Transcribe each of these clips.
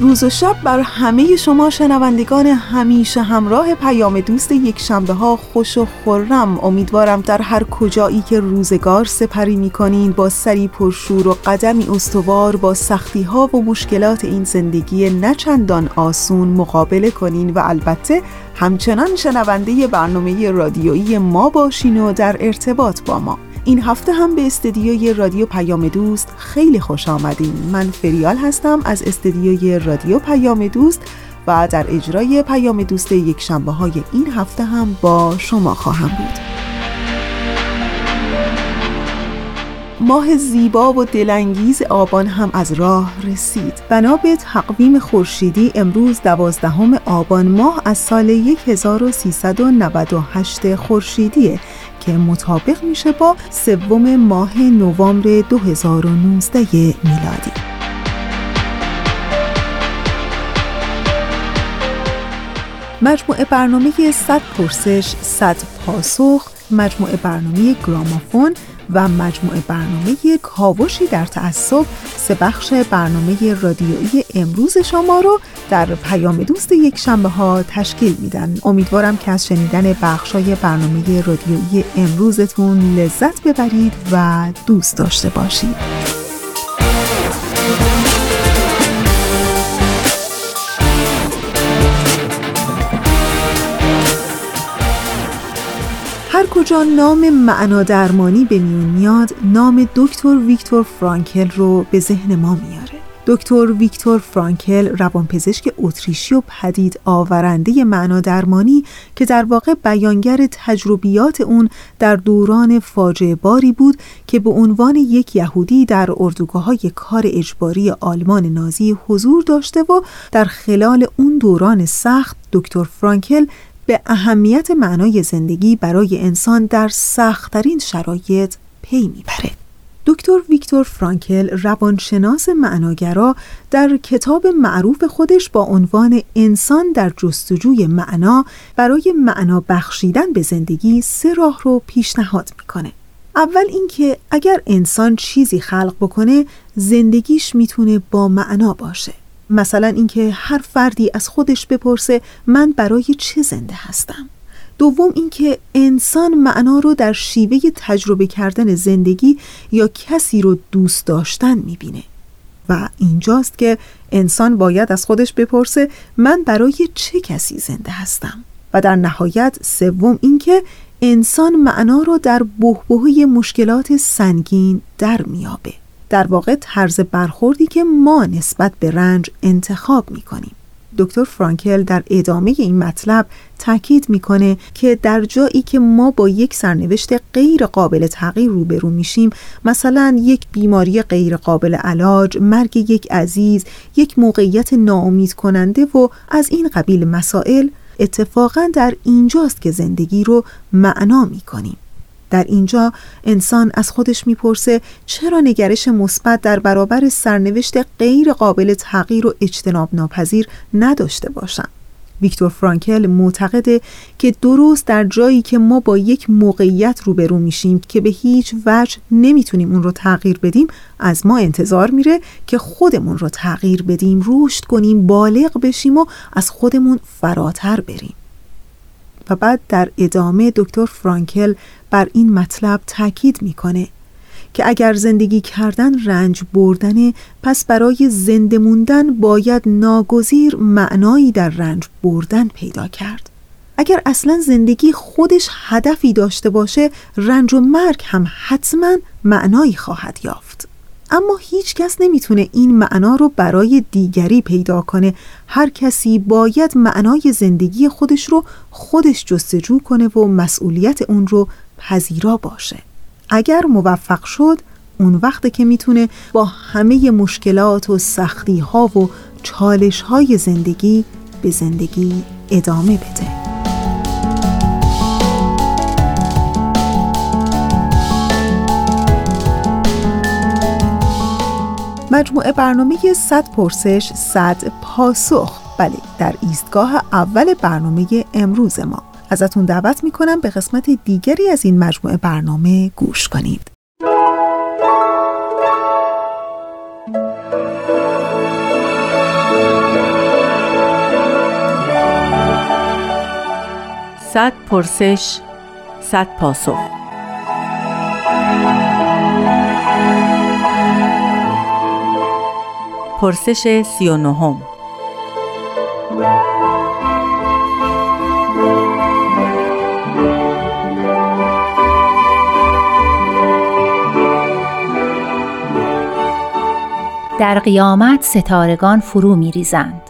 روز و شب بر همه شما شنوندگان همیشه همراه پیام دوست یک شنبه ها خوش و خورم. امیدوارم در هر کجایی که روزگار سپری می کنین با سری پرشور و قدمی استوار با سختی ها و مشکلات این زندگی نچندان آسون مقابله کنین و البته همچنان شنونده برنامه رادیویی ما باشین و در ارتباط با ما. این هفته هم به استدیوی رادیو پیام دوست خیلی خوش آمدین. من فریال هستم از استدیوی رادیو پیام دوست و در اجرای پیام دوست یک شنبه های این هفته هم با شما خواهم بود. ماه زیبا و دلانگیز آبان هم از راه رسید. بنا به تقویم خورشیدی امروز دوازدهم آبان ماه از سال 1398 خورشیدیه که مطابق میشه با سوم ماه نوامبر 2019 میلادی. مجموعه برنامه 100 پرسش 100 پاسخ مجموعه برنامه گرامافون و مجموعه برنامه کاوشی در تعصب سه بخش برنامه رادیویی امروز شما رو در پیام دوست یک شنبه ها تشکیل میدن. امیدوارم که از شنیدن بخش های برنامه رادیویی امروزتون لذت ببرید و دوست داشته باشید. کجا نام معنا درمانی به میون میاد نام دکتر ویکتور فرانکل رو به ذهن ما میاره. دکتر ویکتور فرانکل روانپزشک اتریشی و پدید آورنده معنا درمانی که در واقع بیانگر تجربیات اون در دوران فاجعه باری بود که به عنوان یک یهودی در اردوگاه های کار اجباری آلمان نازی حضور داشته و در خلال اون دوران سخت دکتر فرانکل به اهمیت معنای زندگی برای انسان در سختترین شرایط پی می‌بره. دکتر ویکتور فرانکل روانشناس معناگرا در کتاب معروف خودش با عنوان انسان در جستجوی معنا برای معنا بخشیدن به زندگی سه راه رو پیشنهاد می‌کنه. اول اینکه اگر انسان چیزی خلق بکنه زندگیش می‌تونه با معنا باشه. مثلا اینکه هر فردی از خودش بپرسه من برای چه زنده هستم؟ دوم اینکه انسان معنا رو در شیوه تجربه کردن زندگی یا کسی رو دوست داشتن می‌بینه. و اینجاست که انسان باید از خودش بپرسه من برای چه کسی زنده هستم؟ و در نهایت سوم اینکه انسان معنا رو در بحبوحه مشکلات سنگین در میابه در واقع طرز برخوردی که ما نسبت به رنج انتخاب می کنیم. دکتر فرانکل در ادامه این مطلب تاکید می‌کنه که در جایی که ما با یک سرنوشت غیر قابل تغییر روبرو میشیم مثلا یک بیماری غیر قابل علاج مرگ یک عزیز یک موقعیت ناامید کننده و از این قبیل مسائل اتفاقا در اینجاست که زندگی رو معنا می‌کنیم در اینجا انسان از خودش می‌پرسه چرا نگرش مثبت در برابر سرنوشت غیر قابل تغییر و اجتناب ناپذیر نداشته باشم. ویکتور فرانکل معتقده که درست در جایی که ما با یک موقعیت روبرو میشیم که به هیچ وجه نمی‌تونیم اون رو تغییر بدیم از ما انتظار میره که خودمون رو تغییر بدیم رشد کنیم بالغ بشیم و از خودمون فراتر بریم. و بعد در ادامه دکتر فرانکل بر این مطلب تاکید می‌کنه که اگر زندگی کردن رنج بردنه پس برای زنده موندن باید ناگزیر معنایی در رنج بردن پیدا کرد. اگر اصلا زندگی خودش هدفی داشته باشه رنج و مرگ هم حتما معنایی خواهد یافت. اما هیچ کس نمی‌تونه این معنا رو برای دیگری پیدا کنه. هر کسی باید معنای زندگی خودش رو خودش جستجو کنه و مسئولیت اون رو پذیرا باشه. اگر موفق شد اون وقت که می‌تونه با همه مشکلات و سختی ها و چالش های زندگی به زندگی ادامه بده. مجموعه برنامه 100 پرسش 100 پاسخ. بله در ایستگاه اول برنامه امروز ما. ازتون دعوت می‌کنم به قسمت دیگری از این مجموعه برنامه گوش کنید. صد پرسش صد پاسخ. پرسش سی و نهم. در قیامت ستارگان فرو می ریزند.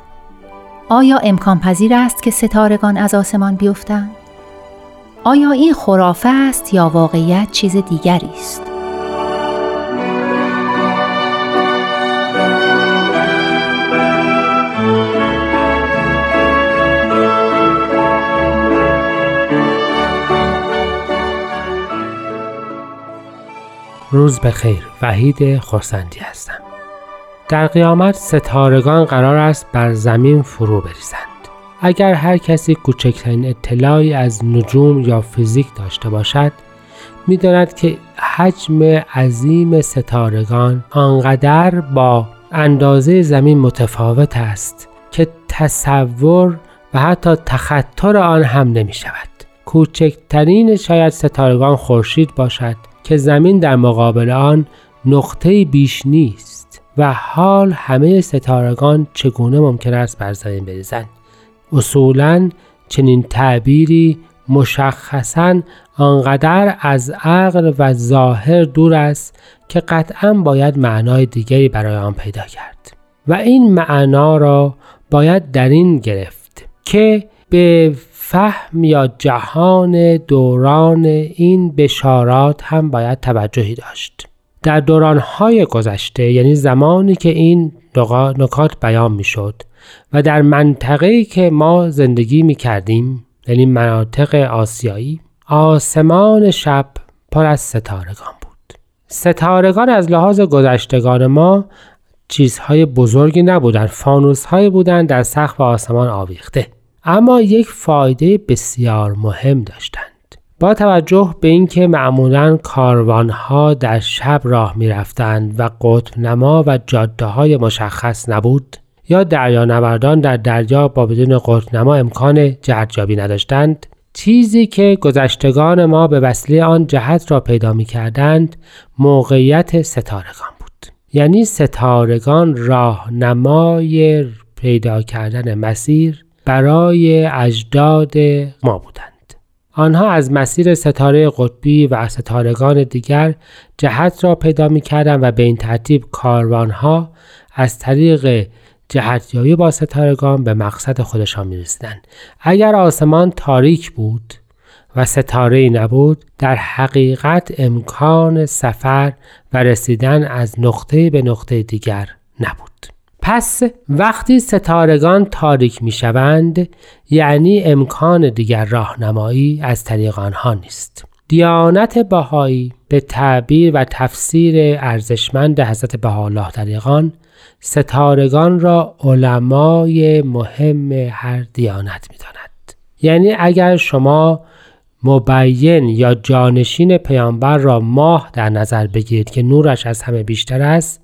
آیا امکان پذیر است که ستارگان از آسمان بیفتند؟ آیا این خرافه است یا واقعیت چیز دیگری است؟ روز بخیر وحید خورسندی هستم در قیامت ستارگان قرار است بر زمین فرو بریزند اگر هر کسی کوچکترین اطلاعی از نجوم یا فیزیک داشته باشد می‌داند که حجم عظیم ستارگان آنقدر با اندازه زمین متفاوت است که تصور و حتی تخطر آن هم نمی شود. کوچکترین شاید ستارگان خورشید باشد که زمین در مقابل آن نقطه بیش نیست و حال همه ستارگان چگونه ممکن است بر زمین بریزند. اصولا چنین تعبیری مشخصا آنقدر از عقل و ظاهر دور است که قطعا باید معنای دیگری برای آن پیدا کرد. و این معنا را باید در این گرفت که به فهم یا جهان دوران این بشارات هم باید توجهی داشت. در دورانهای گذشته یعنی زمانی که این نکات بیان می شد و در منطقه‌ای که ما زندگی می کردیم یعنی مناطق آسیایی آسمان شب پر از ستارگان بود. ستارگان از لحاظ گذشتگان ما چیزهای بزرگی نبودند فانوسهایی بودند در سقف آسمان آویخته. اما یک فایده بسیار مهم داشتند با توجه به اینکه معمولا کاروانها در شب راه می رفتند و قطب نما و جاده های مشخص نبود یا دریانوردان در دریا با بدون قطب نما امکان جهتیابی نداشتند چیزی که گذشتگان ما به وسیله آن جهت را پیدا می کردند موقعیت ستارگان بود یعنی ستارگان راهنمای پیدا کردن مسیر برای اجداد ما بودند. آنها از مسیر ستاره قطبی و ستارگان دیگر جهت را پیدا می و به این ترتیب کاروانها از طریق جهتیابی با ستارگان به مقصد خودشان می. اگر آسمان تاریک بود و ستاره نبود در حقیقت امکان سفر و رسیدن از نقطه به نقطه دیگر نبود. پس وقتی ستارگان تاریک می شوند یعنی امکان دیگر راهنمایی از طریق آنها نیست. دیانت بهایی به تعبیر و تفسیر ارزشمند حضرت بهاءالله در ستارگان را علمای مهم هر دیانت می داند. یعنی اگر شما مبین یا جانشین پیامبر را ماه در نظر بگیرید که نورش از همه بیشتر است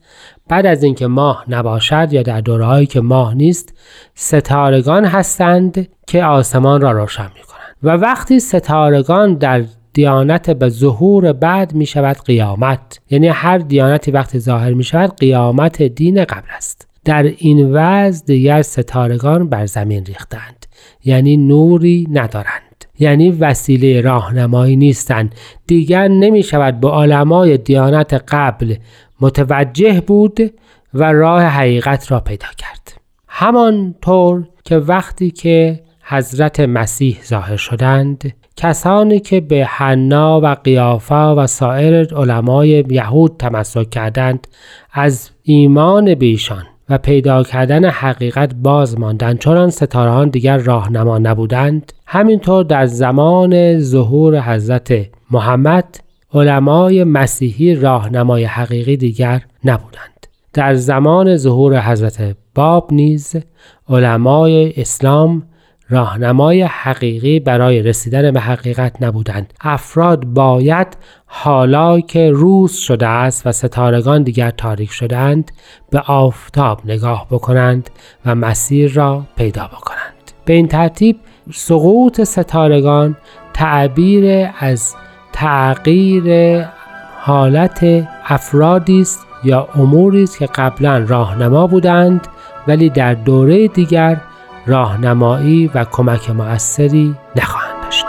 بعد از اینکه ماه نباشد یا در دورهایی که ماه نیست ستارگان هستند که آسمان را روشن می کنند و وقتی ستارگان در دیانت به ظهور بعد می شود قیامت. یعنی هر دیانتی وقتی ظاهر می شود قیامت دین قبل است. در این وضع دیگر ستارگان بر زمین ریختند. یعنی نوری ندارند. یعنی وسیله راهنمایی نیستند. دیگر نمی شود به علمای دیانت قبل متوجه بود و راه حقیقت را پیدا کرد. همانطور که وقتی که حضرت مسیح ظاهر شدند کسانی که به حنا و قیافا و سایر علمای یهود تمسک کردند از ایمان بیشان و پیدا کردن حقیقت باز ماندند چون آن ستارهان دیگر راهنما نبودند. همینطور در زمان ظهور حضرت محمد علمای مسیحی راهنمای حقیقی دیگر نبودند. در زمان ظهور حضرت باب نیز علمای اسلام راهنمای حقیقی برای رسیدن به حقیقت نبودند. افراد باید حالا که روز شده است و ستارگان دیگر تاریک شدند به آفتاب نگاه بکنند و مسیر را پیدا بکنند. به این ترتیب سقوط ستارگان تعبیر از تغییر حالت افرادی است یا اموری است که قبلا راهنما بودند ولی در دوره دیگر راهنمایی و کمک مؤثری نخواهند داشت.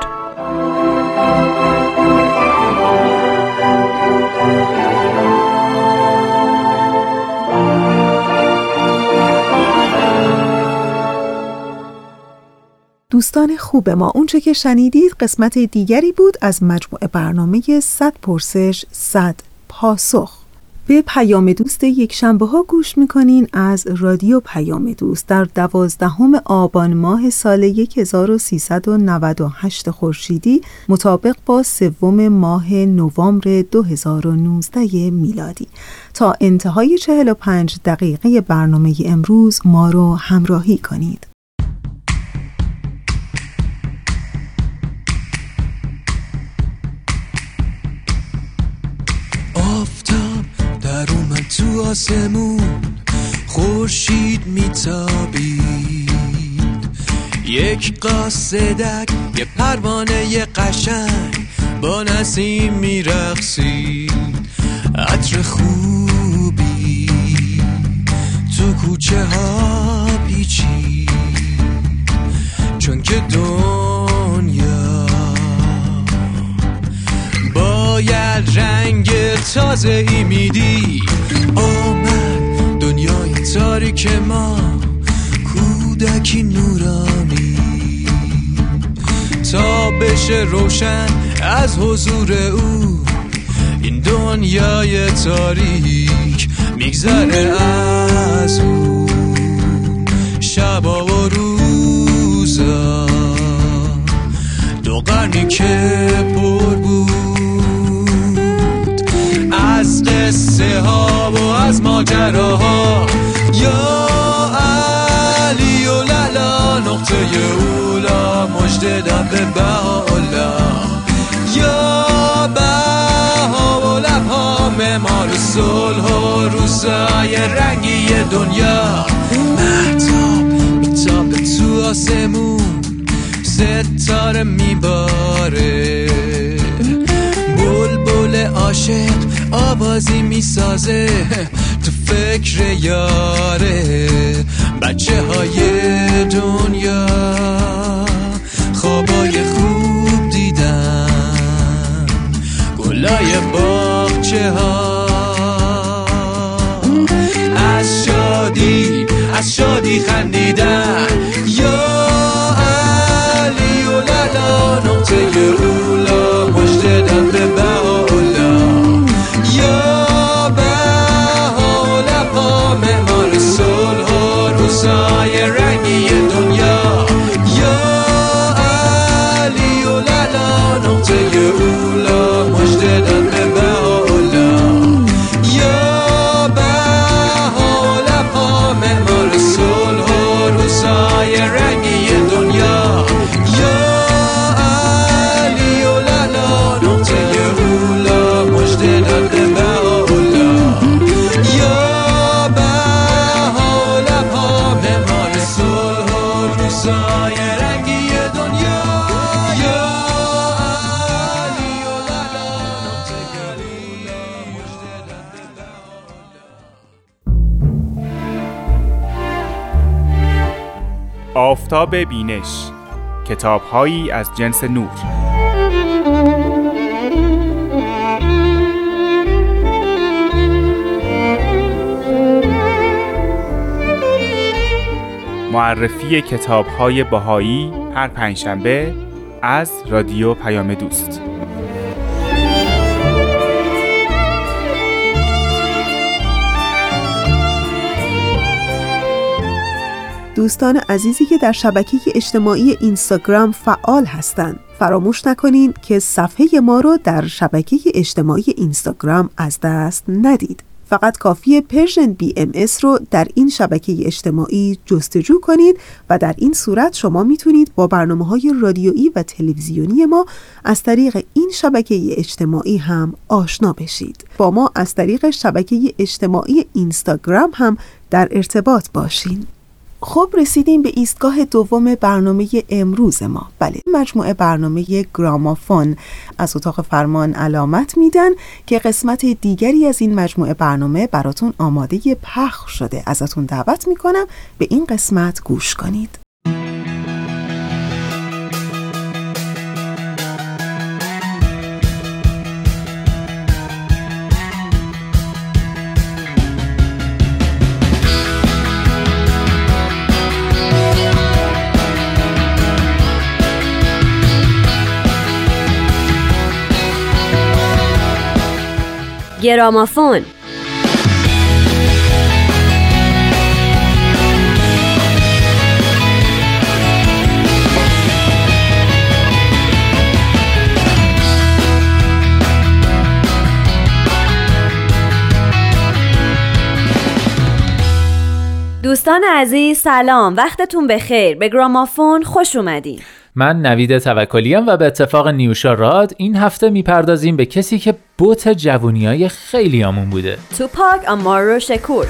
دوستان خوب ما. اونچه که شنیدید قسمت دیگری بود از مجموعه برنامه 100 پرسش 100 پاسخ. به پیام دوست یک شنبه ها گوش می‌کنین از رادیو پیام دوست. در دوازدهم آبان ماه سال 1398 خورشیدی مطابق با سوم ماه نوامبر 2019 میلادی. تا انتهای 45 دقیقه برنامه امروز ما رو همراهی کنید. تو آسمون خورشید میتابید. یک قاصدک یه پروانه قشنگ با نسیم میرقصید. عطر خوبی تو کوچه ها پیچید. چون که دنیا باید رنگ تازه ای میدی آمد دنیای تاریک ما کودکی نورانی. تا بشه روشن از حضور او این دنیای تاریک میگذره از او. شبا و روزا دو قرنی که پر بود. قصه ها و از ماجراها. یا علی و للا نقطه اولا مجد به بهاءالله. یا بها و لبها معمار صلح و روزای رنگی دنیا. محتاب میتابه تو آسمون ستاره میباره. آوازی می‌سازه تو فکر یاره. بچه های دنیا خوابای خوب دیدن. گلای باغچه ها از شادی از شادی خندیدن. روزای آفتاب بینش کتابهایی از جنس نور. معرفی کتابهای بهایی هر پنجشنبه از رادیو پیام دوست. دوستان عزیزی که در شبکه اجتماعی اینستاگرام فعال هستند. فراموش نکنین که صفحه ما رو در شبکه اجتماعی اینستاگرام از دست ندید. فقط کافیه Persian BMS رو در این شبکه اجتماعی جستجو کنید و در این صورت شما می‌تونید با برنامه های رادیویی و تلویزیونی ما از طریق این شبکه اجتماعی هم آشنا بشید. با ما از طریق شبکه اجتماعی اینستاگرام هم در ارتباط باشین. خب رسیدیم به ایستگاه دوم برنامه امروز ما. بله مجموعه برنامه گرامافون از اتاق فرمان علامت میدن که قسمت دیگری از این مجموعه برنامه براتون آماده پخش شده. ازتون دعوت می‌کنم به این قسمت گوش کنید. گرامافون. دوستان عزیز سلام. وقتتون بخیر. به گرامافون خوش اومدین. من نوید توکلیم و به اتفاق نیوشا راد این هفته می‌پردازیم به کسی که بوت جوونیای خیلی آمون بوده توپاک آمارو شکور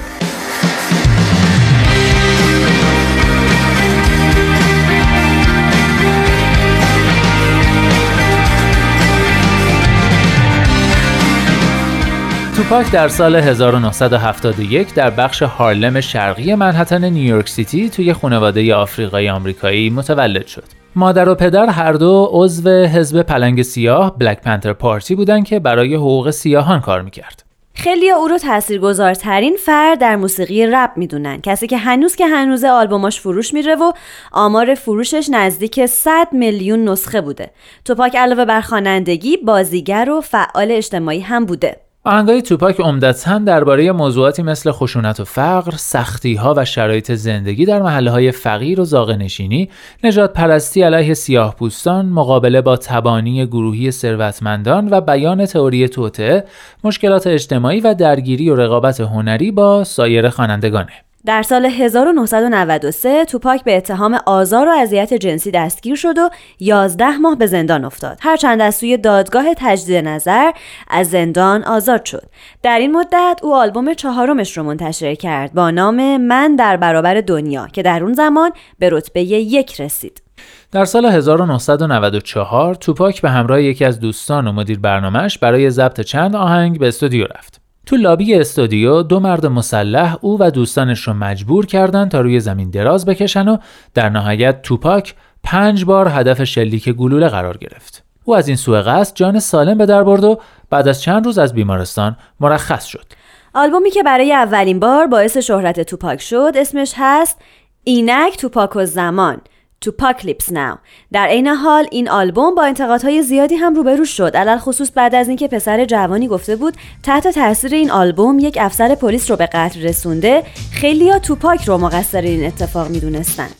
توپاک در سال 1971 در بخش هارلم شرقی منحتن نیویورک سیتی توی خانواده آفریقایی آمریکایی متولد شد. مادر و پدر هر دو عضو حزب پلنگ سیاه بلک پنتر پارتی بودند که برای حقوق سیاهان کار می‌کرد. خیلی او رو تاثیرگذارترین فرد در موسیقی رپ می‌دونن. کسی که هنوز که هنوز آلبوماش فروش میره و آمار فروشش نزدیک 100 میلیون نسخه بوده. توپاک علاوه بر خوانندگی بازیگر و فعال اجتماعی هم بوده. آهنگای توپاک عمدتا درباره موضوعاتی مثل خشونت و فقر، سختی ها و شرایط زندگی در محله های فقیر و زاغ نشینی، نجات پرستی علیه سیاه پوستان، مقابله با تبانی گروهی ثروتمندان و بیان تئوری توطعه، مشکلات اجتماعی و درگیری و رقابت هنری با سایر خوانندگانه. در سال 1993 توپاک به اتهام آزار و اذیت جنسی دستگیر شد و 11 ماه به زندان افتاد. هرچند از سوی دادگاه تجدید نظر از زندان آزاد شد. در این مدت او آلبوم چهارمش رو منتشر کرد با نام من در برابر دنیا که در اون زمان به رتبه یک رسید. در سال 1994 توپاک به همراه یکی از دوستان و مدیر برنامهش برای ضبط چند آهنگ به استودیو رفت. تو لابی استودیو دو مرد مسلح او و دوستانش رو مجبور کردند تا روی زمین دراز بکشن و در نهایت توپاک پنج بار هدف شلیک گلوله قرار گرفت. او از این سوء قصد جان سالم به در برد و بعد از چند روز از بیمارستان مرخص شد. آلبومی که برای اولین بار باعث شهرت توپاک شد اسمش هست اینک توپاک و زمان توپاکلیپس ناو در عین حال این آلبوم با انتقادهای زیادی هم روبرو شد. علل خصوص بعد از اینکه پسر جوانی گفته بود تحت تاثیر این آلبوم یک افسر پلیس رو به قتل رسونده خیلیا توپاک رو مقصر این اتفاق می‌دونستند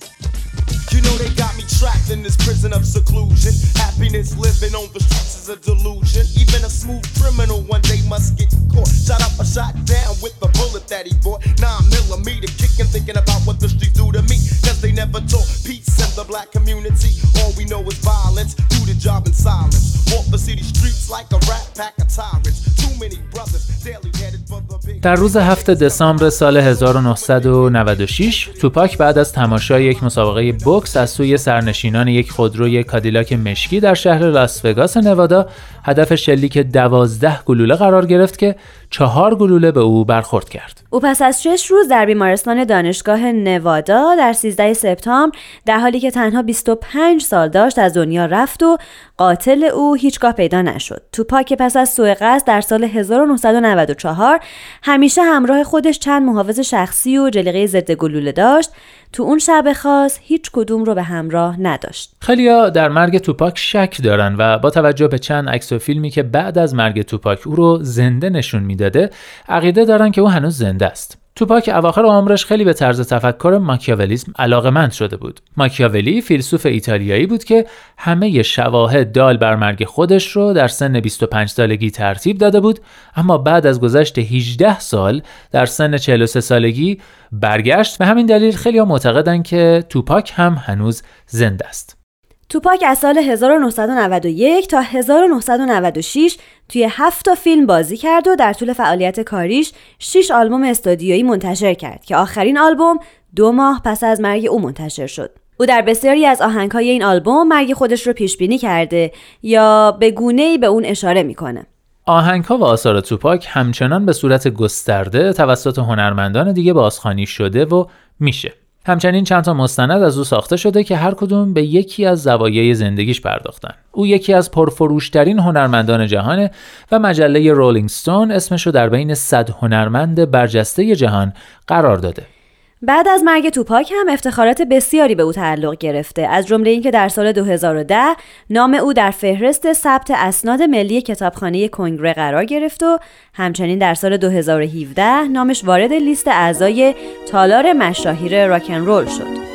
You know trapped in this prison of seclusion. Happiness living on the streets is a delusion. Even a smooth criminal one day must get caught. Shot up or shot down with the bullet that he bought. Nine millimeter kicking, thinking about what the streets do to me. Cause they never taught peace in the black community. All we know is violence. Do the job in silence. Walk the city streets like a rat pack of tyrants. Too many brothers daily headed for the. در روز 7 دسامبر سال 1996 توپاک بعد از تماشای یک مسابقه بوکس از سوی سرنشینان یک خودروی کادیلاک مشکی در شهر لاس وگاس نوادا هدف شلیک دوازده گلوله قرار گرفت که چهار گلوله به او برخورد کرد. او پس از شش روز در بیمارستان دانشگاه نوادا در 13 سپتامبر در حالی که تنها 25 سال داشت از دنیا رفت و قاتل او هیچگاه پیدا نشد. توپاک پس از سوء قصد در سال 1994 همیشه همراه خودش چند محافظ شخصی و جلیقه ضد گلوله داشت تو اون شب خاص هیچ کدوم رو به همراه نداشت. خیلیا در مرگ توپاک شک دارن و با توجه به چند عکس و فیلمی که بعد از مرگ توپاک او رو زنده نشون می‌داده، عقیده دارن که او هنوز زنده است. توپاک اواخر عمرش خیلی به طرز تفکر ماکیاولیسم علاقمند شده بود. ماکیاولی فیلسوف ایتالیایی بود که همه شواهد دال بر مرگ خودش رو در سن 25 سالگی ترتیب داده بود اما بعد از گذشت 18 سال در سن 43 سالگی برگشت و همین دلیل خیلی معتقدن که توپاک هم هنوز زنده است. توپاک از سال 1991 تا 1996 توی هفت تا فیلم بازی کرد و در طول فعالیت کاریش 6 آلبوم استودیویی منتشر کرد که آخرین آلبوم دو ماه پس از مرگ او منتشر شد. او در بسیاری از آهنگهای این آلبوم مرگ خودش رو پیش بینی کرده یا به گونه‌ای به اون اشاره می‌کنه. آهنگ ها و آثار توپاک همچنان به صورت گسترده توسط هنرمندان دیگه بازخوانی شده و میشه. همچنین چند تا مستند از او ساخته شده که هر کدوم به یکی از زوایای زندگیش پرداختن. او یکی از پرفروشترین هنرمندان جهانه و مجله رولینگ ستون اسمش رو در بین 100 هنرمند برجسته جهان قرار داده. بعد از مرگ توپاک هم افتخارات بسیاری به او تعلق گرفته از جمله اینکه در سال 2010 نام او در فهرست ثبت اسناد ملی کتابخانه کنگره قرار گرفت و همچنین در سال 2017 نامش وارد لیست اعضای تالار مشاهیر راکن رول شد.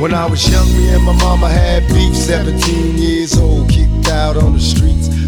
When I was young, me and my mama had beef, 17 years old, kicked out on the streets.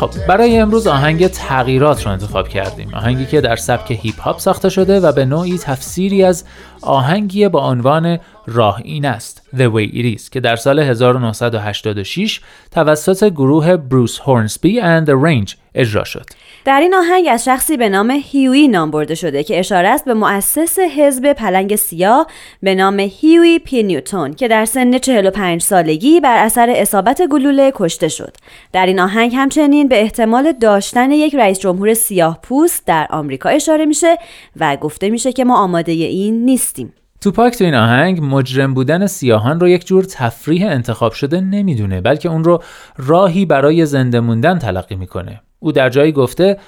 خب برای امروز آهنگ تغییرات رو انتخاب کردیم. آهنگی که در سبک هیپ هاپ ساخته شده و به نوعی تفسیری از آهنگی با عنوان راه این است The Way It Is که در سال 1986 توسط گروه بروس هورنسبی and The Range اجرا شد. در این آهنگ از شخصی به نام هیوی نام برده شده که اشاره است به مؤسس حزب پلنگ سیاه به نام هیوی پی نیوتون که در سن 45 سالگی بر اثر اصابت گلوله کشته شد. در این آهنگ همچنین به احتمال داشتن یک رئیس جمهور سیاه پوست در آمریکا اشاره میشه و گفته میشه که ما آماده این نیستیم. توپاک تو این آهنگ مجرم بودن سیاهان رو یک جور تفریح انتخاب شده نمی‌دونه بلکه اون رو راهی برای زنده موندن تلقی می‌کنه او در جایی گفته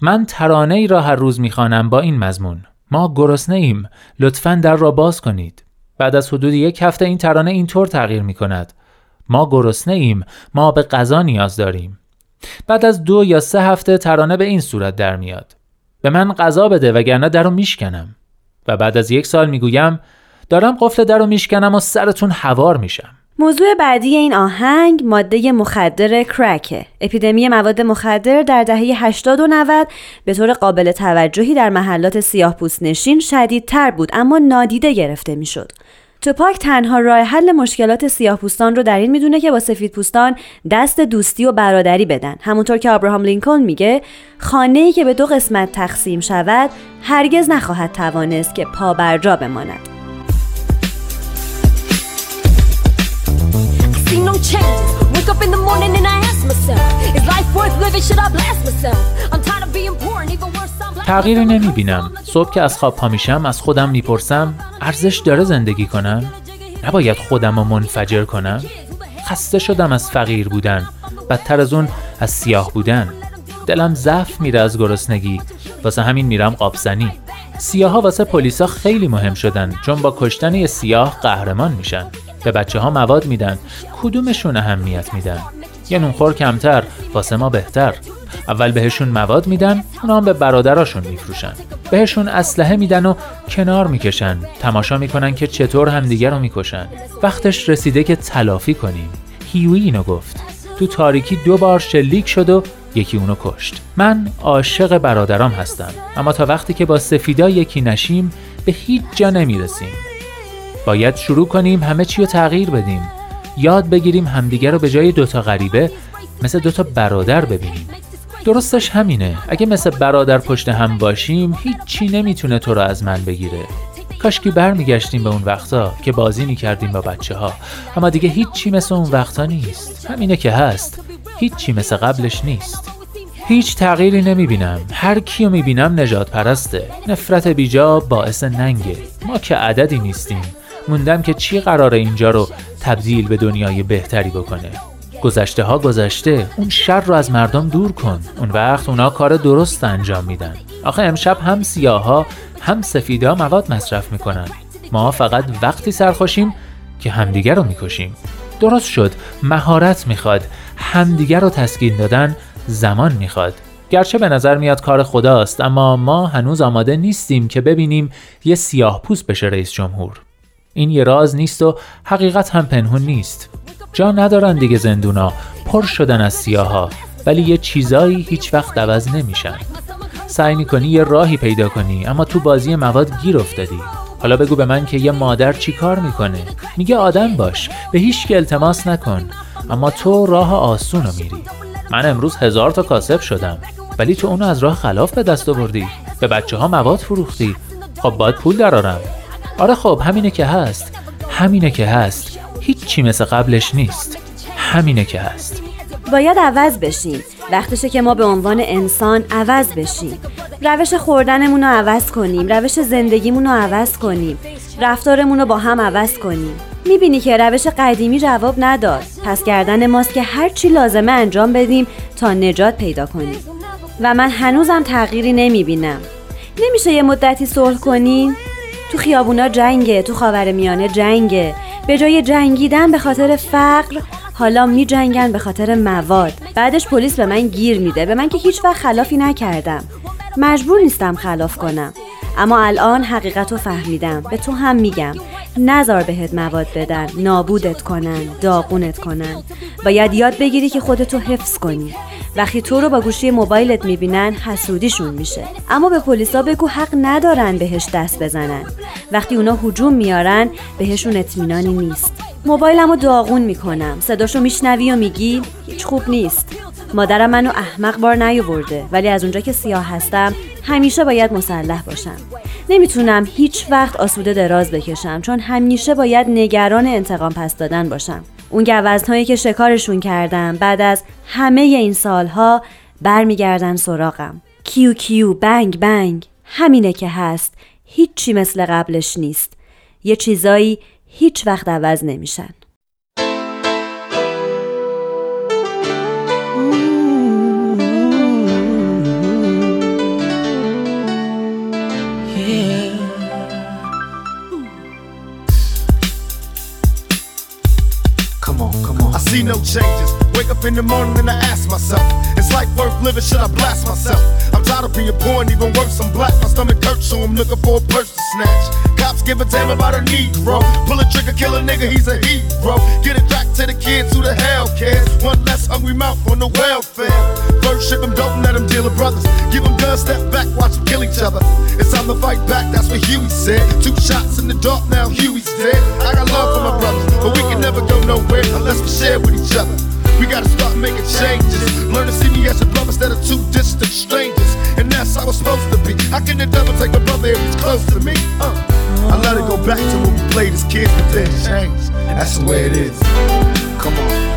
من ترانه ای را هر روز می‌خوانم با این مضمون. ما گرسنه ایم لطفا در را باز کنید. بعد از حدود یک هفته این ترانه اینطور تغییر می کند ما گرسنه ایم ما به غذا نیاز داریم. بعد از دو یا سه هفته ترانه به این صورت در میاد. به من غذا بده وگرنه در رو میشکنم. و بعد از یک سال می‌گویم دارم قفل در رو میشکنم و سرتون هوار میشم. موضوع بعدی این آهنگ ماده مخدر کرکه. اپیدمی مواد مخدر در دهه 80 و 90 به طور قابل توجهی در محلات سیاه پوست نشین شدیدتر بود اما نادیده گرفته می‌شد. توپاک تنها راه حل مشکلات سیاه پوستان رو در این می‌دونه که با سفید پوستان دست دوستی و برادری بدن. همونطور که ابراهام لینکلن میگه خانه ای که به دو قسمت تقسیم شود هرگز نخواهد توانست که پا بر جا بماند. See no changes. Wake up in the morning and I ask myself, is life worth living? Should I blast myself? I'm tired of being poor and even worse. تغییری نمی بینم صبح که از خواب پا میشم از خودم می‌پرسم ارزش داره زندگی کنم نباید خودم رو منفجر کنم خسته شدم از فقیر بودن بدتر از اون از سیاه بودن دلم ضعف میره از گرسنگی واسه همین میرم قابزنی سیاها واسه پلیسا خیلی مهم شدن چون با کشتن یه سیاه قهرمان میشن. به بچه ها مواد میدن کدومشون اهمیت میدن؟ یه نونخور کمتر واسه ما بهتر. اول بهشون مواد میدن اونا هم به برادراشون میفروشن. بهشون اسلحه میدن و کنار می‌کشن. تماشا می‌کنن که چطور همدیگه رو می‌کشن. وقتش رسیده که تلافی کنیم. هیوی اینو گفت. تو تاریکی دو بار شلیک شد و یکی اونو کشت. من عاشق برادرام هستم اما تا وقتی که با سفیدا یکی نشیم به هیچ جا نمی‌رسیم. باید شروع کنیم همه چی رو تغییر بدیم. یاد بگیریم همدیگه رو به جای دوتا غریبه مثل دوتا برادر ببینیم. درستش همینه. اگه مثل برادر پشت هم باشیم هیچی نمی‌تونه تو رو از من بگیره. کاشکی برمیگشتیم به اون وقتا که بازی می‌کردیم با بچه ها اما دیگه هیچی مثل اون وقتا نیست. همینه که هست. هیچی مثل قبلش نیست. هیچ تغییری نمی‌بینم. هر کیو می‌بینم نجات پرسته نفرت بیجا باعث ننگه. ما که عددی نیستیم. موندم که چی قراره اینجا رو تبدیل به دنیای بهتری بکنه. گذشته ها گذشته. اون شر رو از مردم دور کن. اون وقت اونا کار درست انجام میدن. آخه امشب هم سیاها هم سفیدا مواد مصرف می‌کنن. ما فقط وقتی سرخوشیم که همدیگر رو می‌کشیم. درست شد. مهارت می‌خواد. همدیگر رو تسکین دادن زمان می‌خواد. گرچه به نظر میاد کار خداست اما ما هنوز آماده نیستیم که ببینیم یه سیاه پوست بشه رئیس جمهور. این یه راز نیست و حقیقت هم پنهون نیست. جا ندارن دیگه زندونا. پر شدن از سیاها. ولی یه چیزایی هیچ وقت عوض نمیشن. سعی می‌کنی یه راهی پیدا کنی اما تو بازی مواد گیر افتادی. حالا بگو به من که یه مادر چی کار می‌کنه؟ میگه آدم باش. به هیچ که التماس نکن. اما تو راه آسون رو میری. من امروز هزار تا کاسب شدم. ولی تو اونو از راه خلاف به دست آوردی. به بچه ها مواد فروختی. خب باید پول درارم آره خب همینه که هست. همینه که هست. هیچی مثل قبلش نیست. همینه که هست. باید عوض بشیم وقتشه که ما به عنوان انسان عوض بشیم. روش خوردنمون رو عوض کنیم. روش زندگیمون رو عوض کنیم. رفتارمون رو با هم عوض کنیم. می‌بینی که روش قدیمی جواب نداد. پس کردن ماست که هر چی لازمه انجام بدیم تا نجات پیدا کنیم. و من هنوزم تغییری نمی‌بینم. نمیشه یه مدتی صلح کنیم تو خیابونا جنگه تو خاورمیانه جنگه. به جای جنگیدن به خاطر فقر حالا می جنگن به خاطر مواد. بعدش پلیس به من گیر میده. به من که هیچ وقت خلافی نکردم. مجبور نیستم خلاف کنم. اما الان حقیقت رو فهمیدم. به تو هم میگم. نزار بهت مواد بدن. نابودت کنن. داغونت کنن. باید یاد بگیری که خودتو حفظ کنی. وقتی تو رو با گوشی موبایلت می‌بینن حسودیشون میشه. اما به پلیسا بگو حق ندارن بهش دست بزنن. وقتی اونا هجوم میارن بهشون اطمینانی نیست. موبایلمو داغون می‌کنم. صداشو میشنوی و میگی هیچ خوب نیست. مادرم منو احمق بار نیاورده ولی از اونجا که سیاه هستم همیشه باید مسلح باشم. نمی‌تونم هیچ وقت آسوده دراز بکشم چون همیشه باید نگران انتقام پس دادن باشم. اون گوزنهایی که شکارشون کردم بعد از همه این سالها برمیگردن سراغم. کیو کیو بنگ بنگ. همینه که هست هیچی مثل قبلش نیست. یه چیزایی هیچ وقت عوض نمیشن Come on, come on. I see no changes. Wake up in the morning and I ask myself, is life worth living? Should I blast myself? I'm tired of being poor and even worse, I'm black. My stomach hurts, so I'm looking for a purse to snatch. Cops give a damn about a Negro. Pull a trigger, kill a nigga, he's a hero. Get it back to the kids who the hell cares. One less hungry mouth on the welfare. First ship them, don't let them deal with brothers. Give them guns, step back, watch them kill each other. It's time to fight back, that's what Huey said. Two shots in the dark, now Huey's dead. I got love for my brothers, but we can never go nowhere unless we share with each other. We gotta start making changes. Learn to see me as a brother instead of two distant strangers. How it's supposed to be. How can the devil take a brother if he's close to me? Uh, I let it go back to when we played as kids, but then changed. That's the way it is. Come on,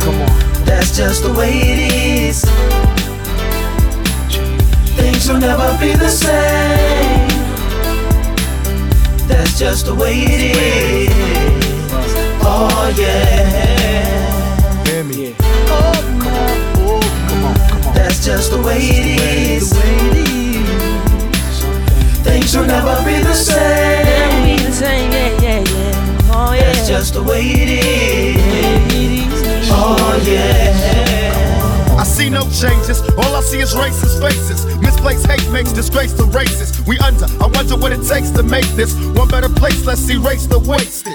come on. That's just the way it is. Things will never be the same. That's just the way it is. Oh yeah. Hear me. Just the way it is. Things will never be the same. Oh, That's just the way it is. Oh yeah. I see no changes. All I see is racist faces. Misplaced hate makes disgrace to races. We under. I wonder what it takes to make this one better place. Let's erase the wasted.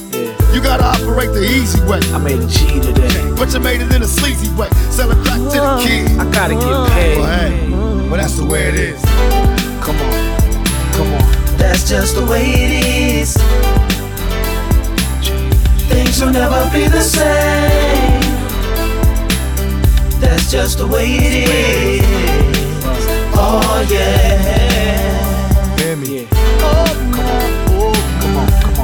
You gotta operate the easy way. I made a G today. But you made it in a sleazy way. Sell it back to the kid. I gotta get paid. Well, hey, well, that's the way it is. Come on, come on. That's just the way it is. Things will never be the same. That's just the way it is. Oh yeah. Hear me. Oh, come on.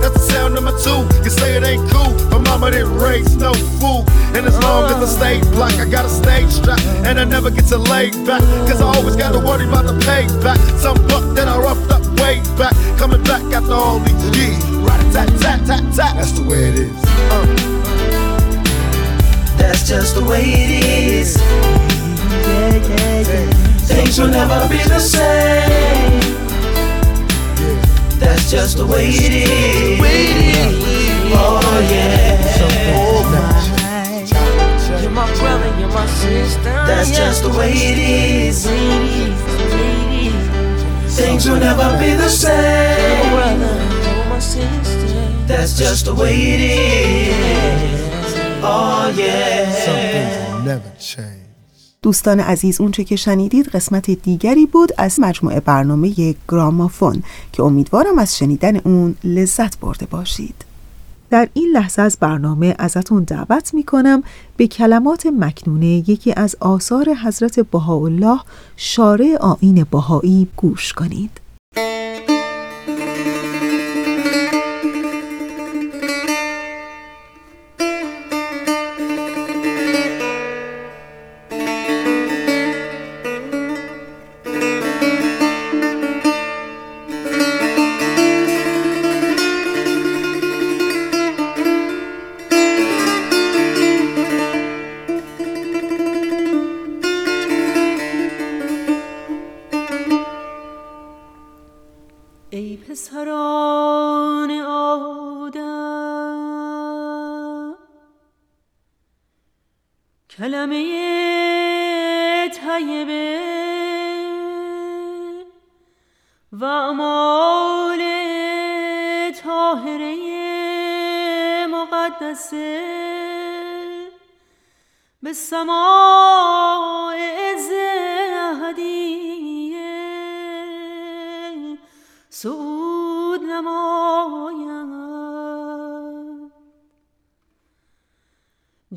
That's the sound number two. You say it ain't cool. My mama didn't raise no fool. And as long as I stay black, I got a stage strap. And I never get to lay back. Cause I always gotta worry about the payback. Some buck that I roughed up way back. Coming back after all these years. Right tat tat tat tat. That's the way it is. Uh. That's just the way it is. Things will never be the same. That's just the way it is. Oh yeah. You're my brother, you're my sister. That's just the way it is. Ladies, ladies. Things will never be the same. brother, you're my sister. That's just the way it is. Oh yeah. Some things will never change. دوستان عزیز اونچه که شنیدید قسمت دیگری بود از مجموعه برنامه گرامافون که امیدوارم از شنیدن اون لذت برده باشید. در این لحظه از برنامه ازتون دعوت می کنم به کلمات مکنونه یکی از آثار حضرت بهاءالله شارع آین بهایی گوش کنید.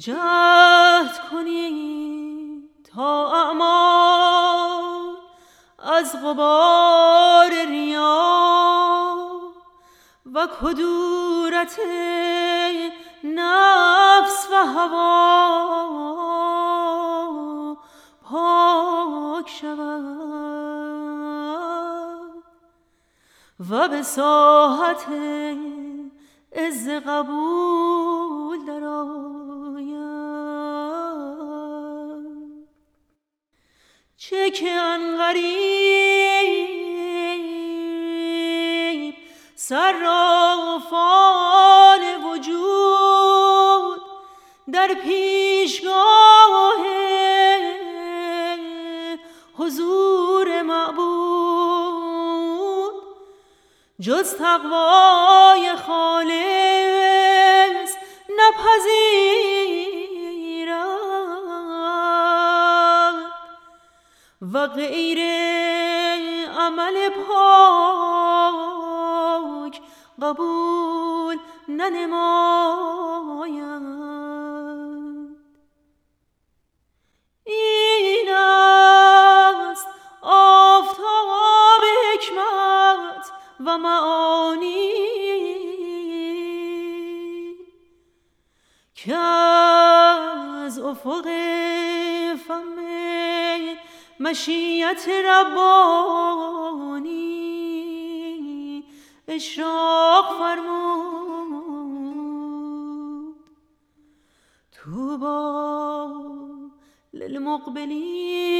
جهد کنید تا اعمال از غبار ریا و کدورت نفس و هوا پاک شود و به ساحت عز قبول درآید چه که انقریب صرافان وجود. در پیشگاه حضور معبود جز تقوای خالص نپذیرد و غیر عمل پاک قبول ننماید. این است آفتاب حکمت و معانی که از افق مشیت ربانی. اشراق فرمود. توبا للمقبلین.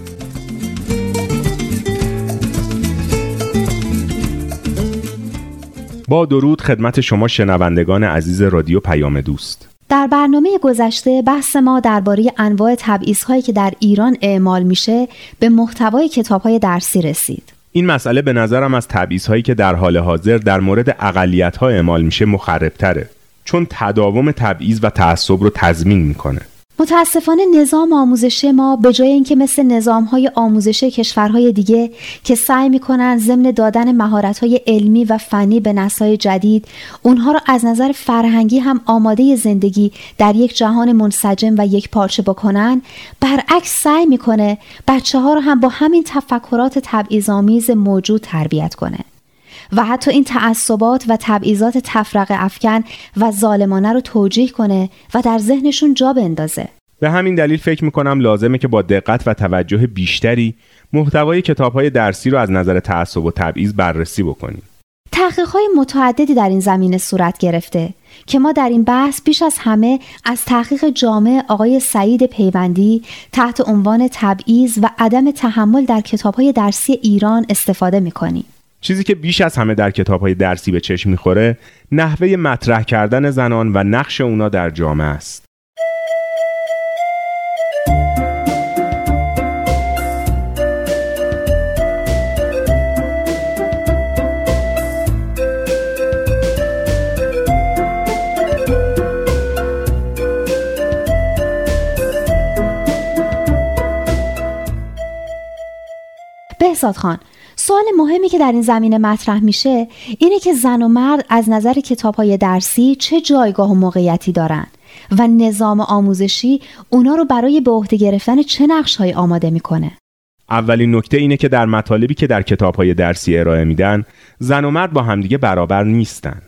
با درود خدمت شما شنوندگان عزیز رادیو پیام دوست در برنامه گذشته بحث ما درباره انواع تبعیض‌هایی که در ایران اعمال میشه به محتوای کتاب‌های درسی رسید. این مسئله به نظرم از تبعیض هایی که در حال حاضر در مورد اقلیت ها اعمال میشه مخربتره چون تداوم تبعیض و تعصب رو تضمین می‌کنه متاسفانه نظام آموزشی ما به جای اینکه مثل نظامهای آموزشی کشورهای دیگه که سعی می‌کنن ضمن دادن مهارت‌های علمی و فنی به نسل‌های جدید اونها رو از نظر فرهنگی هم آماده زندگی در یک جهان منسجم و یک پارچه بکنن برعکس سعی می‌کنه بچه ها رو هم با همین تفکرات تبعیض‌آمیز موجود تربیت کنه. و حتی این تعصبات و تبعیضات تفرق افکن و ظالمانه رو توجیه کنه و در ذهنشون جا بندازه. به همین دلیل فکر می‌کنم لازمه که با دقت و توجه بیشتری محتوای کتاب های درسی رو از نظر تعصب و تبعیض بررسی بکنیم. تحقیقات متعددی در این زمینه صورت گرفته که ما در این بحث بیش از همه از تحقیق جامع آقای سعید پیوندی تحت عنوان تبعیض و عدم تحمل در کتابهای درسی ایران استفاده می‌کنیم. چیزی که بیش از همه در کتاب های درسی به چشم می‌خوره نحوه مطرح کردن زنان و نقش اونا در جامعه است. بهزاد خان سوال مهمی که در این زمینه مطرح میشه اینه که زن و مرد از نظر کتاب های درسی چه جایگاه و موقعیتی دارن و نظام آموزشی اونا رو برای به عهده گرفتن چه نقش آماده می‌کنه. اولین نکته اینه که در مطالبی که در کتاب های درسی ارائه میدن زن و مرد با همدیگه برابر نیستن.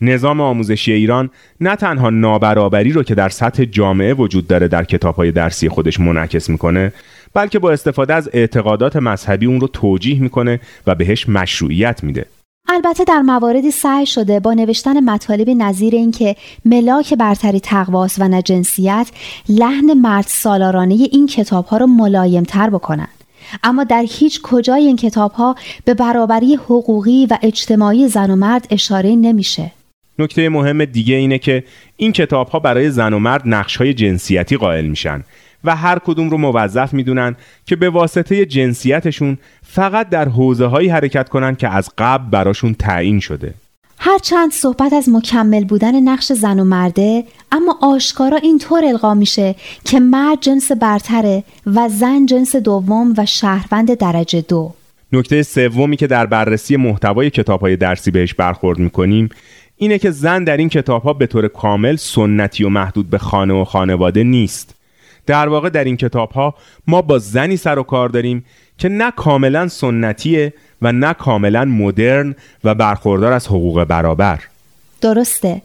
نظام آموزشی ایران نه تنها نابرابری رو که در سطح جامعه وجود داره در کتاب های درسی خودش منعکس می‌کنه بلکه با استفاده از اعتقادات مذهبی اون رو توجیه می‌کنه و بهش مشروعیت میده. البته در مواردی سعی شده با نوشتن مطالبی نظیر اینکه ملاک برتری تقواس و نجنسیت لحن مرد سالارانه این کتاب ها رو ملایم تر بکنن اما در هیچ کجای این کتاب ها به برابری حقوقی و اجتماعی زن و مرد اشاره نمیشه. نکته مهم دیگه اینه که این کتاب ها برای زن و مرد نقش های جنسیتی قائل میشن. و هر کدوم رو موظف می‌دونن که به واسطه جنسیتشون فقط در حوزه هایی حرکت کنن که از قبل براشون تعیین شده. هرچند صحبت از مکمل بودن نقش زن و مرده اما آشکارا اینطور القا میشه که مرد جنس برتره و زن جنس دوم و شهروند درجه دو. نکته سومی که در بررسی محتوای کتاب های درسی بهش برخورد می‌کنیم اینه که زن در این کتاب ها به طور کامل سنتی و محدود به خانه و خانواده نیست. در واقع در این کتاب ها ما با زنی سر و کار داریم که نه کاملا سنتیه و نه کاملا مدرن و برخوردار از حقوق برابر. درسته.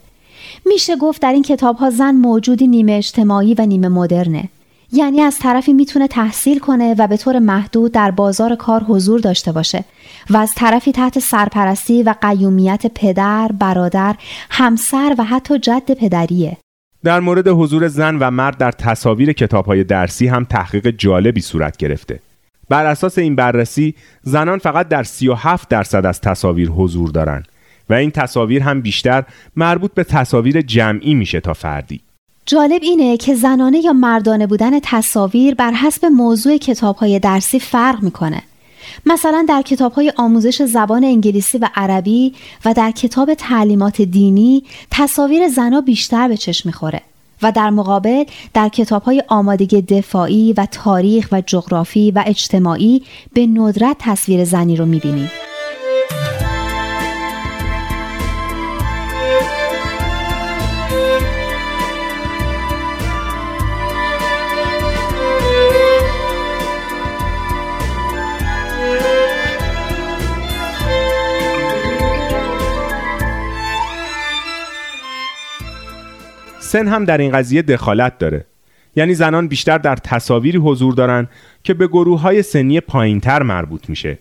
میشه گفت در این کتاب ها زن موجودی نیمه اجتماعی و نیمه مدرنه. یعنی از طرفی می‌تونه تحصیل کنه و به طور محدود در بازار کار حضور داشته باشه و از طرفی تحت سرپرستی و قیومیت پدر، برادر، همسر و حتی جد پدریه. در مورد حضور زن و مرد در تصاویر کتاب های درسی هم تحقیق جالبی صورت گرفته بر اساس این بررسی زنان فقط در 37 درصد از تصاویر حضور دارند و این تصاویر هم بیشتر مربوط به تصاویر جمعی میشه تا فردی جالب اینه که زنانه یا مردانه بودن تصاویر بر حسب موضوع کتاب های درسی فرق می‌کنه. مثلا در کتاب های آموزش زبان انگلیسی و عربی و در کتاب تعلیمات دینی تصاویر زنا بیشتر به چشم می‌خوره و در مقابل در کتاب های آمادگی دفاعی و تاریخ و جغرافی و اجتماعی به ندرت تصویر زنی رو می‌بینیم. سن هم در این قضیه دخالت داره یعنی زنان بیشتر در تصاویری حضور دارن که به گروه های سنی پایینتر مربوط میشه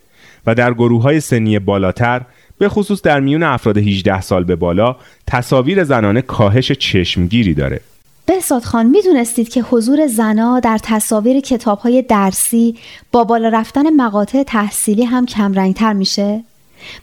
و در گروه های سنی بالاتر به خصوص در میون افراد 18 سال به بالا تصاویر زنانه کاهش چشمگیری داره بهزاد خان می‌دونستید که حضور زنا در تصاویر کتاب های درسی با بالا رفتن مقاطع تحصیلی هم کمرنگتر میشه؟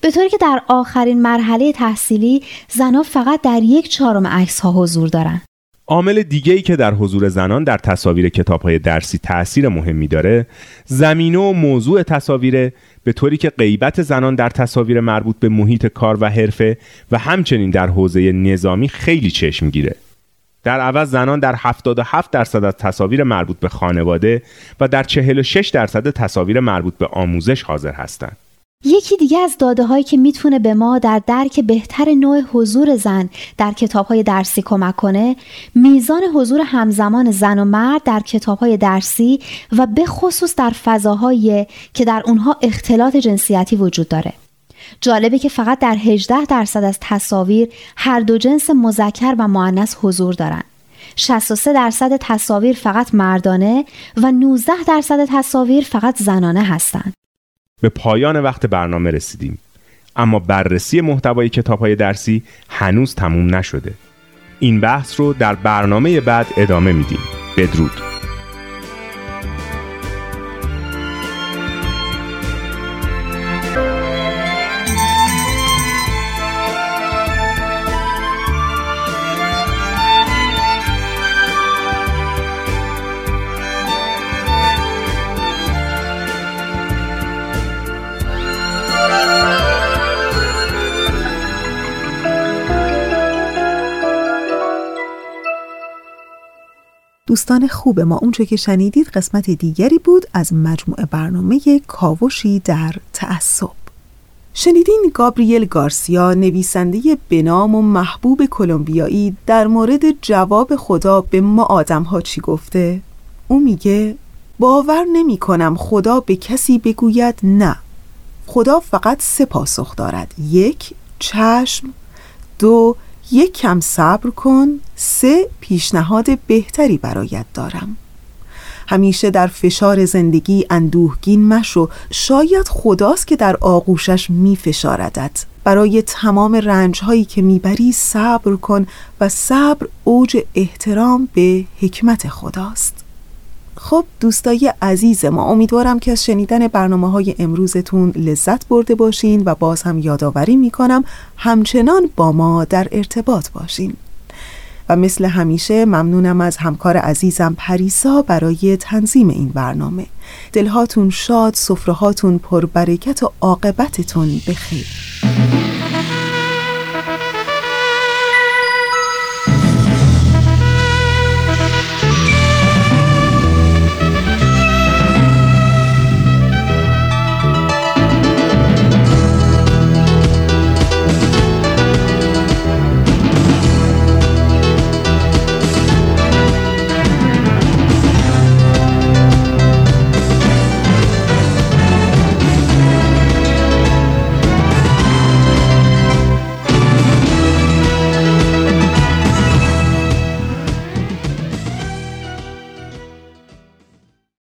به طوری که در آخرین مرحله تحصیلی زنها فقط در یک چهارم عکس ها حضور دارن. عامل دیگه ای که در حضور زنان در تصاویر کتاب های درسی تاثیر مهمی داره زمینه و موضوع تصاویره به طوری که غیبت زنان در تصاویر مربوط به محیط کار و حرفه و همچنین در حوزه نظامی خیلی چشم گیره. در عوض زنان در 77 درصد از تصاویر مربوط به خانواده و در 46 درصد تصاویر مربوط به آموزش حاضر هستند. یکی دیگه از داده هایی که می‌تونه به ما در درک بهتر نوع حضور زن در کتاب های درسی کمک کنه میزان حضور همزمان زن و مرد در کتاب های درسی و به خصوص در فضاهایی که در اونها اختلاط جنسیتی وجود داره جالبه که فقط در 18 درصد از تصاویر هر دو جنس مذکر و معنس حضور دارن 63 درصد تصاویر فقط مردانه و 19 درصد تصاویر فقط زنانه هستند. به پایان وقت برنامه رسیدیم. اما بررسی محتوای کتاب های درسی هنوز تموم نشده. این بحث رو در برنامه بعد ادامه میدیم. بدرود. دوستان خوب ما. اونچه که شنیدید قسمت دیگری بود از مجموعه برنامه کاوشی در تعصب. شنیدین گابریل گارسیا نویسنده بنام و محبوب کلمبیایی در مورد جواب خدا به ما آدم ها چی گفته؟ او میگه باور نمی کنم خدا به کسی بگوید نه. خدا فقط سه پاسخ دارد. یک چشم. دو یک کم صبر کن سه پیشنهاد بهتری برایت دارم. همیشه در فشار زندگی اندوهگین مشو شاید خداست که در آغوشش می فشاردت برای تمام رنج هایی که می‌بری صبر کن و صبر اوج احترام به حکمت خداست. خب دوستای عزیز ما امیدوارم که از شنیدن برنامه های امروزتون لذت برده باشین و باز هم یادآوری می‌کنم همچنان با ما در ارتباط باشین. و مثل همیشه ممنونم از همکار عزیزم پریسا برای تنظیم این برنامه. دلهاتون شاد، صفرهاتون پربرکت و عاقبتتون بخیر